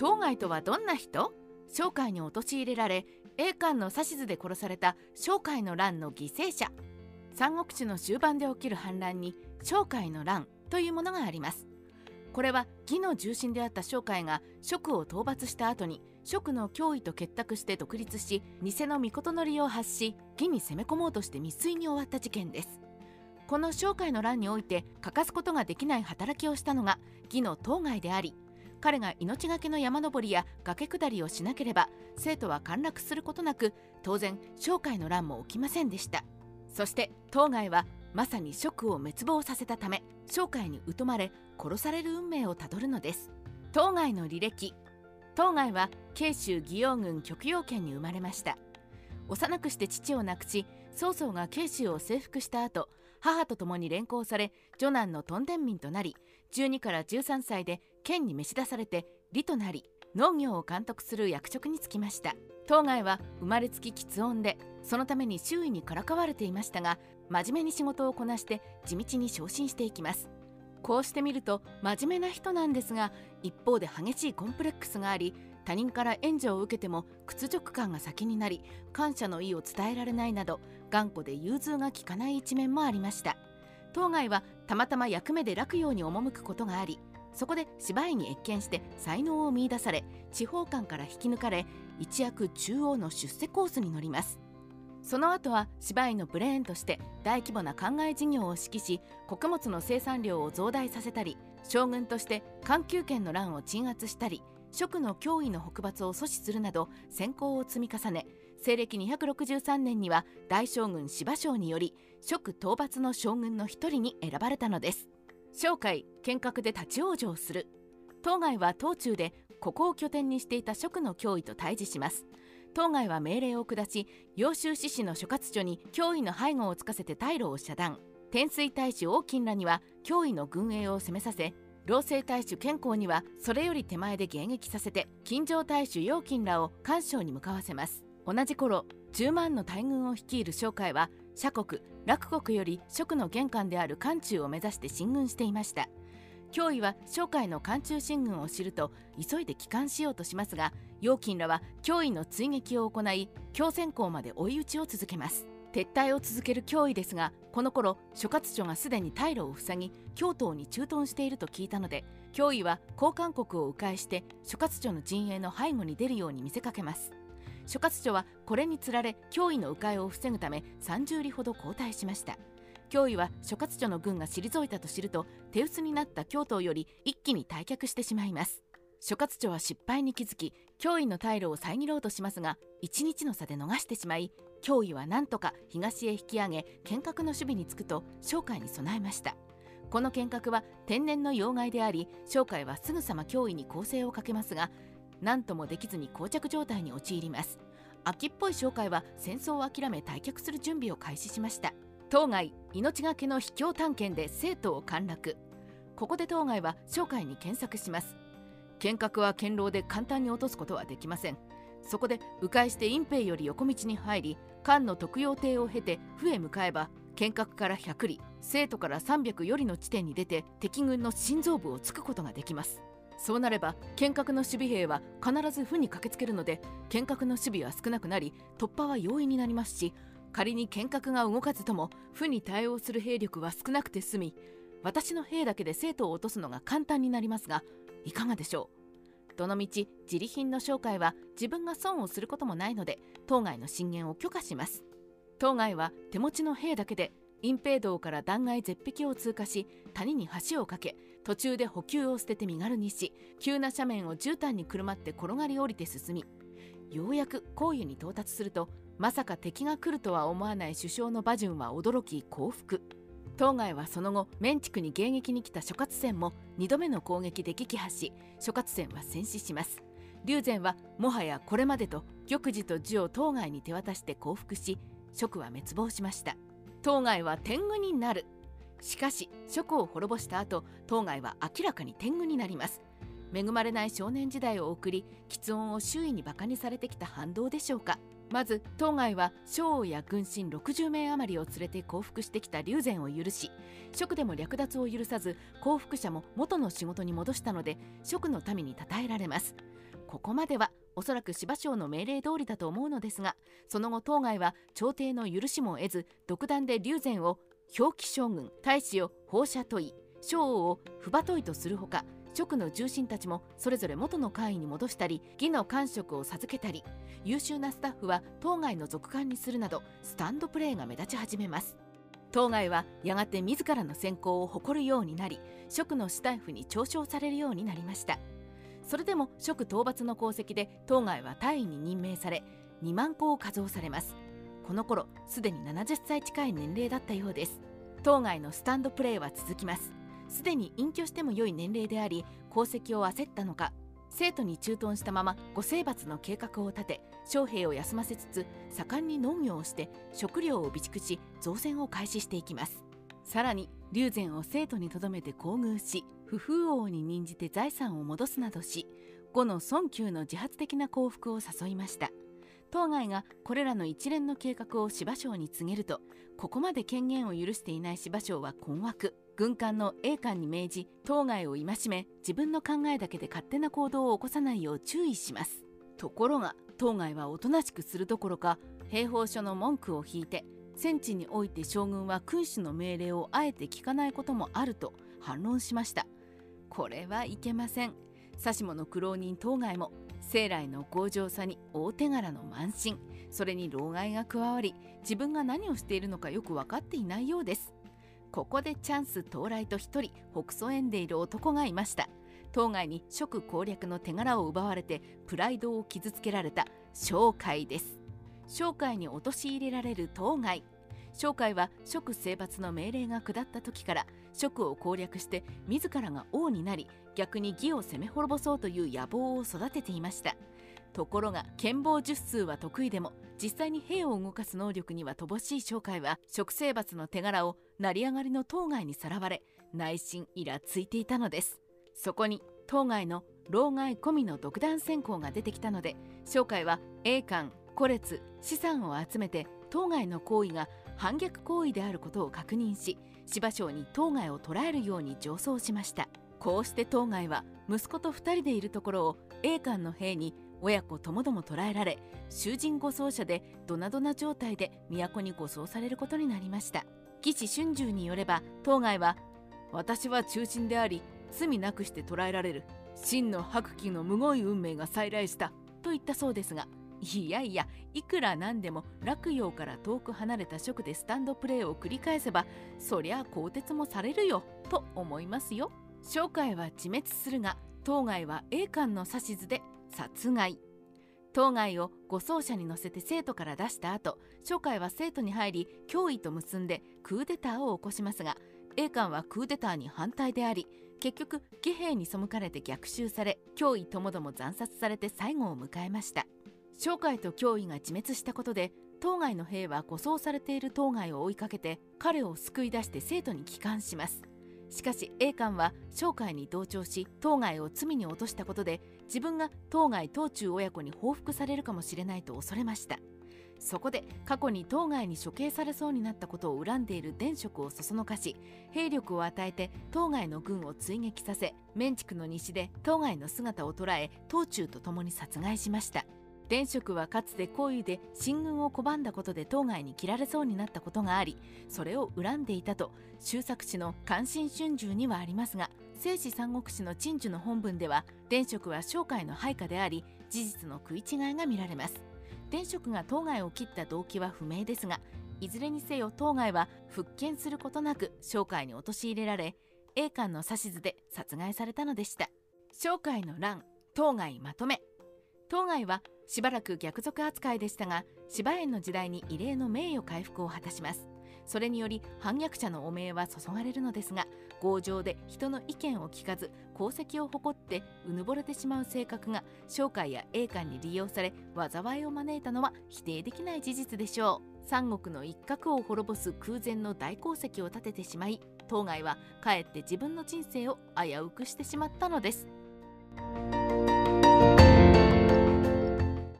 当該とはどんな人？商海に陥れられ栄冠の指図で殺された商海の乱の犠牲者。三国志の終盤で起きる反乱に商海の乱というものがあります。これは義の中心であった商海が蜀を討伐した後に蜀の脅威と結託して独立し偽の御を発し義に攻め込もうとして未遂に終わった事件です。この商海の乱において欠かすことができない働きをしたのが義の当該であり彼が命がけの山登りや崖下りをしなければ生徒は陥落することなく当然商海の乱も起きませんでした。そして当該はまさに蜀を滅亡させたため商海に疎まれ殺される運命をたどるのです。当該の履歴当該は慶州義陽郡極陽県に生まれました。幼くして父を亡くし曹操が慶州を征服した後母と共に連行され女男の屯田民となり12から13歳で県に召し出されて李となり農業を監督する役職に就きました。当該は生まれつき喫音でそのために周囲にからかわれていましたが真面目に仕事をこなして地道に昇進していきます。こうしてみると真面目な人なんですが一方で激しいコンプレックスがあり他人から援助を受けても屈辱感が先になり感謝の意を伝えられないなど頑固で融通が利かない一面もありました。当該はたまたま役目で楽用に赴くことがありそこで芝居に謁見して才能を見いだされ地方間から引き抜かれ一躍中央の出世コースに乗ります。その後は芝居のブレーンとして大規模な考え事業を指揮し穀物の生産量を増大させたり将軍として環球圏の乱を鎮圧したり蜀の脅威の北伐を阻止するなど戦功を積み重ね西暦263年には大将軍芝生により蜀討伐の将軍の一人に選ばれたのです。商海剣閣で立ち往生する。当該は東中でここを拠点にしていた蜀の脅威と対峙します。当該は命令を下し揚州志士の諸葛所に脅威の背後をつかせて退路を遮断。天水大使王金らには脅威の軍営を攻めさせ老政大使健康にはそれより手前で迎撃させて金城大使陽金らを関省に向かわせます。同じ頃10万の大軍を率いる商海は社国楽国より蜀の玄関である漢中を目指して進軍していました。脅威は商海の漢中進軍を知ると急いで帰還しようとしますが陽金らは脅威の追撃を行い強戦港まで追い打ちを続けます。撤退を続ける脅威ですがこの頃諸葛所がすでに退路を塞ぎ京都に駐屯していると聞いたので脅威は交換国を迂回して諸葛所の陣営の背後に出るように見せかけます。諸葛所はこれにつられ脅威の迂回を防ぐため30里ほど後退しました。脅威は諸葛所の軍が退いたと知ると手薄になった京都より一気に退却してしまいます。諸葛所は失敗に気づき脅威の退路を遮ろうとしますが1日の差で逃してしまい脅威は何とか東へ引き上げ剣閣の守備につくと商海に備えました。この剣閣は天然の要害であり商海はすぐさま脅威に攻勢をかけますが何ともできずに膠着状態に陥ります。秋っぽい商会は戦争を諦め退却する準備を開始しました。当該命がけの秘境探検で生徒を陥落。ここで当該は商会に検索します。剣閣は堅牢で簡単に落とすことはできません。そこで迂回して隠蔽より横道に入り漢の徳陽亭を経て府へ向かえば剣閣から100里生徒から300よりの地点に出て敵軍の心臓部を突くことができます。そうなれば剣閣の守備兵は必ず府に駆けつけるので剣閣の守備は少なくなり突破は容易になりますし仮に剣閣が動かずとも府に対応する兵力は少なくて済み私の兵だけで生徒を落とすのが簡単になりますがいかがでしょう？どのみち自利品の紹介は自分が損をすることもないので当該の進言を許可します。当該は手持ちの兵だけで隠蔽道から断崖絶壁を通過し谷に橋を架け途中で補給を捨てて身軽にし急な斜面を絨毯にくるまって転がり降りて進みようやく荒野に到達するとまさか敵が来るとは思わない首相の馬順は驚き降伏。当該はその後メンチクに迎撃に来た諸葛戦も2度目の攻撃で撃破し諸葛戦は戦死します。龍禅はもはやこれまでと玉璽と字を当該に手渡して降伏し蜀は滅亡しました。当該は天狗になる。しかし蜀を滅ぼした後当該は明らかに天狗になります。恵まれない少年時代を送り喫音を周囲にバカにされてきた反動でしょうか。まず当該は将王や軍神60名余りを連れて降伏してきた龍禅を許し蜀でも略奪を許さず降伏者も元の仕事に戻したので蜀の民に称えられます。ここまではおそらく芝生の命令通りだと思うのですがその後当該は朝廷の許しも得ず独断で龍禅を表記将軍大使を放射問い将王を不馬問いとするほか職の重臣たちもそれぞれ元の会員に戻したり義の官職を授けたり優秀なスタッフは当該の属官にするなどスタンドプレーが目立ち始めます。当該はやがて自らの選考を誇るようになり職のスタッフに嘲笑されるようになりました。それでも職討伐の功績で当該は大尉に任命され2万個を加増されます。この頃すでに70歳近い年齢だったようです。当該のスタンドプレーは続きます。すでに隠居しても良い年齢であり功績を焦ったのか生徒に駐屯したままご征伐の計画を立て将兵を休ませつつ盛んに農業をして食料を備蓄し造船を開始していきます。さらに龍禅を生徒に留めて厚遇し不風王に任じて財産を戻すなどし後の孫宮の自発的な幸福を誘いました。当該がこれらの一連の計画を芝生に告げるとここまで権限を許していない芝生は困惑。軍艦の栄官に命じ当該を戒め自分の考えだけで勝手な行動を起こさないよう注意します。ところが当該はおとなしくするどころか兵法書の文句を引いて戦地において将軍は君主の命令をあえて聞かないこともあると反論しました。これはいけません。指しの苦労人当該も生来の強情さに大手柄の慢心それに老害が加わり自分が何をしているのかよく分かっていないようです。ここでチャンス到来と一人北総園でいる男がいました。当該に職攻略の手柄を奪われてプライドを傷つけられた商海です。商海に陥れられる当該。商海は職征伐の命令が下った時から職を攻略して自らが王になり逆に義を攻め滅ぼそうという野望を育てていました。ところが剣謀術数は得意でも実際に兵を動かす能力には乏しい商会は食生罰の手柄を成り上がりの当該にさらわれ内心イラついていたのです。そこに当該の老害込みの独断専行が出てきたので商会は栄冠孤列資産を集めて当該の行為が反逆行為であることを確認し芝生に当該を捕らえるように上奏しました。こうして当該は息子と2人でいるところを栄冠の兵に親子ともども捕らえられ囚人護送者でドナドナ状態で都に護送されることになりました。岸春秋によれば当該は私は中心であり罪なくして捕らえられる。真の白鬼のむごい運命が再来した。と言ったそうですがいやいやいくらなんでも落葉から遠く離れた職でスタンドプレーを繰り返せばそりゃ更迭もされるよと思いますよ。商会は自滅するが当該は栄冠の指図で殺害。当該を護送車に乗せて生徒から出した後初回は生徒に入り脅威と結んでクーデターを起こしますが栄冠はクーデターに反対であり結局義兵に背かれて逆襲され脅威ともども惨殺されて最後を迎えました。商会と脅威が自滅したことで当該の兵は護送されている当該を追いかけて彼を救い出して生徒に帰還します。しかし栄冠は商会に同調し当該を罪に落としたことで自分が当該当中親子に報復されるかもしれないと恐れました。そこで過去に当該に処刑されそうになったことを恨んでいる伝職をそそのかし兵力を与えて当該の軍を追撃させ面畜の西で当該の姿を捉え当中と共に殺害しました。伝職はかつて行為で進軍を拒んだことで当該に切られそうになったことがありそれを恨んでいたと周作氏の「関心春秋」にはありますが聖史三国志の陳樹の本文では伝職は商会の配下であり事実の食い違いが見られます。伝職が当該を切った動機は不明ですがいずれにせよ当該は復権することなく商会に陥れられ栄冠の指図で殺害されたのでした。商会の乱当該まとめ。当該はしばらく逆賊扱いでしたが芝園の時代に異例の名誉回復を果たしますそれにより反逆者の汚名は注がれるのですが強情で人の意見を聞かず功績を誇ってうぬぼれてしまう性格が商会や栄冠に利用され災いを招いたのは否定できない事実でしょう三国の一角を滅ぼす空前の大功績を立ててしまい当該はかえって自分の人生を危うくしてしまったのです。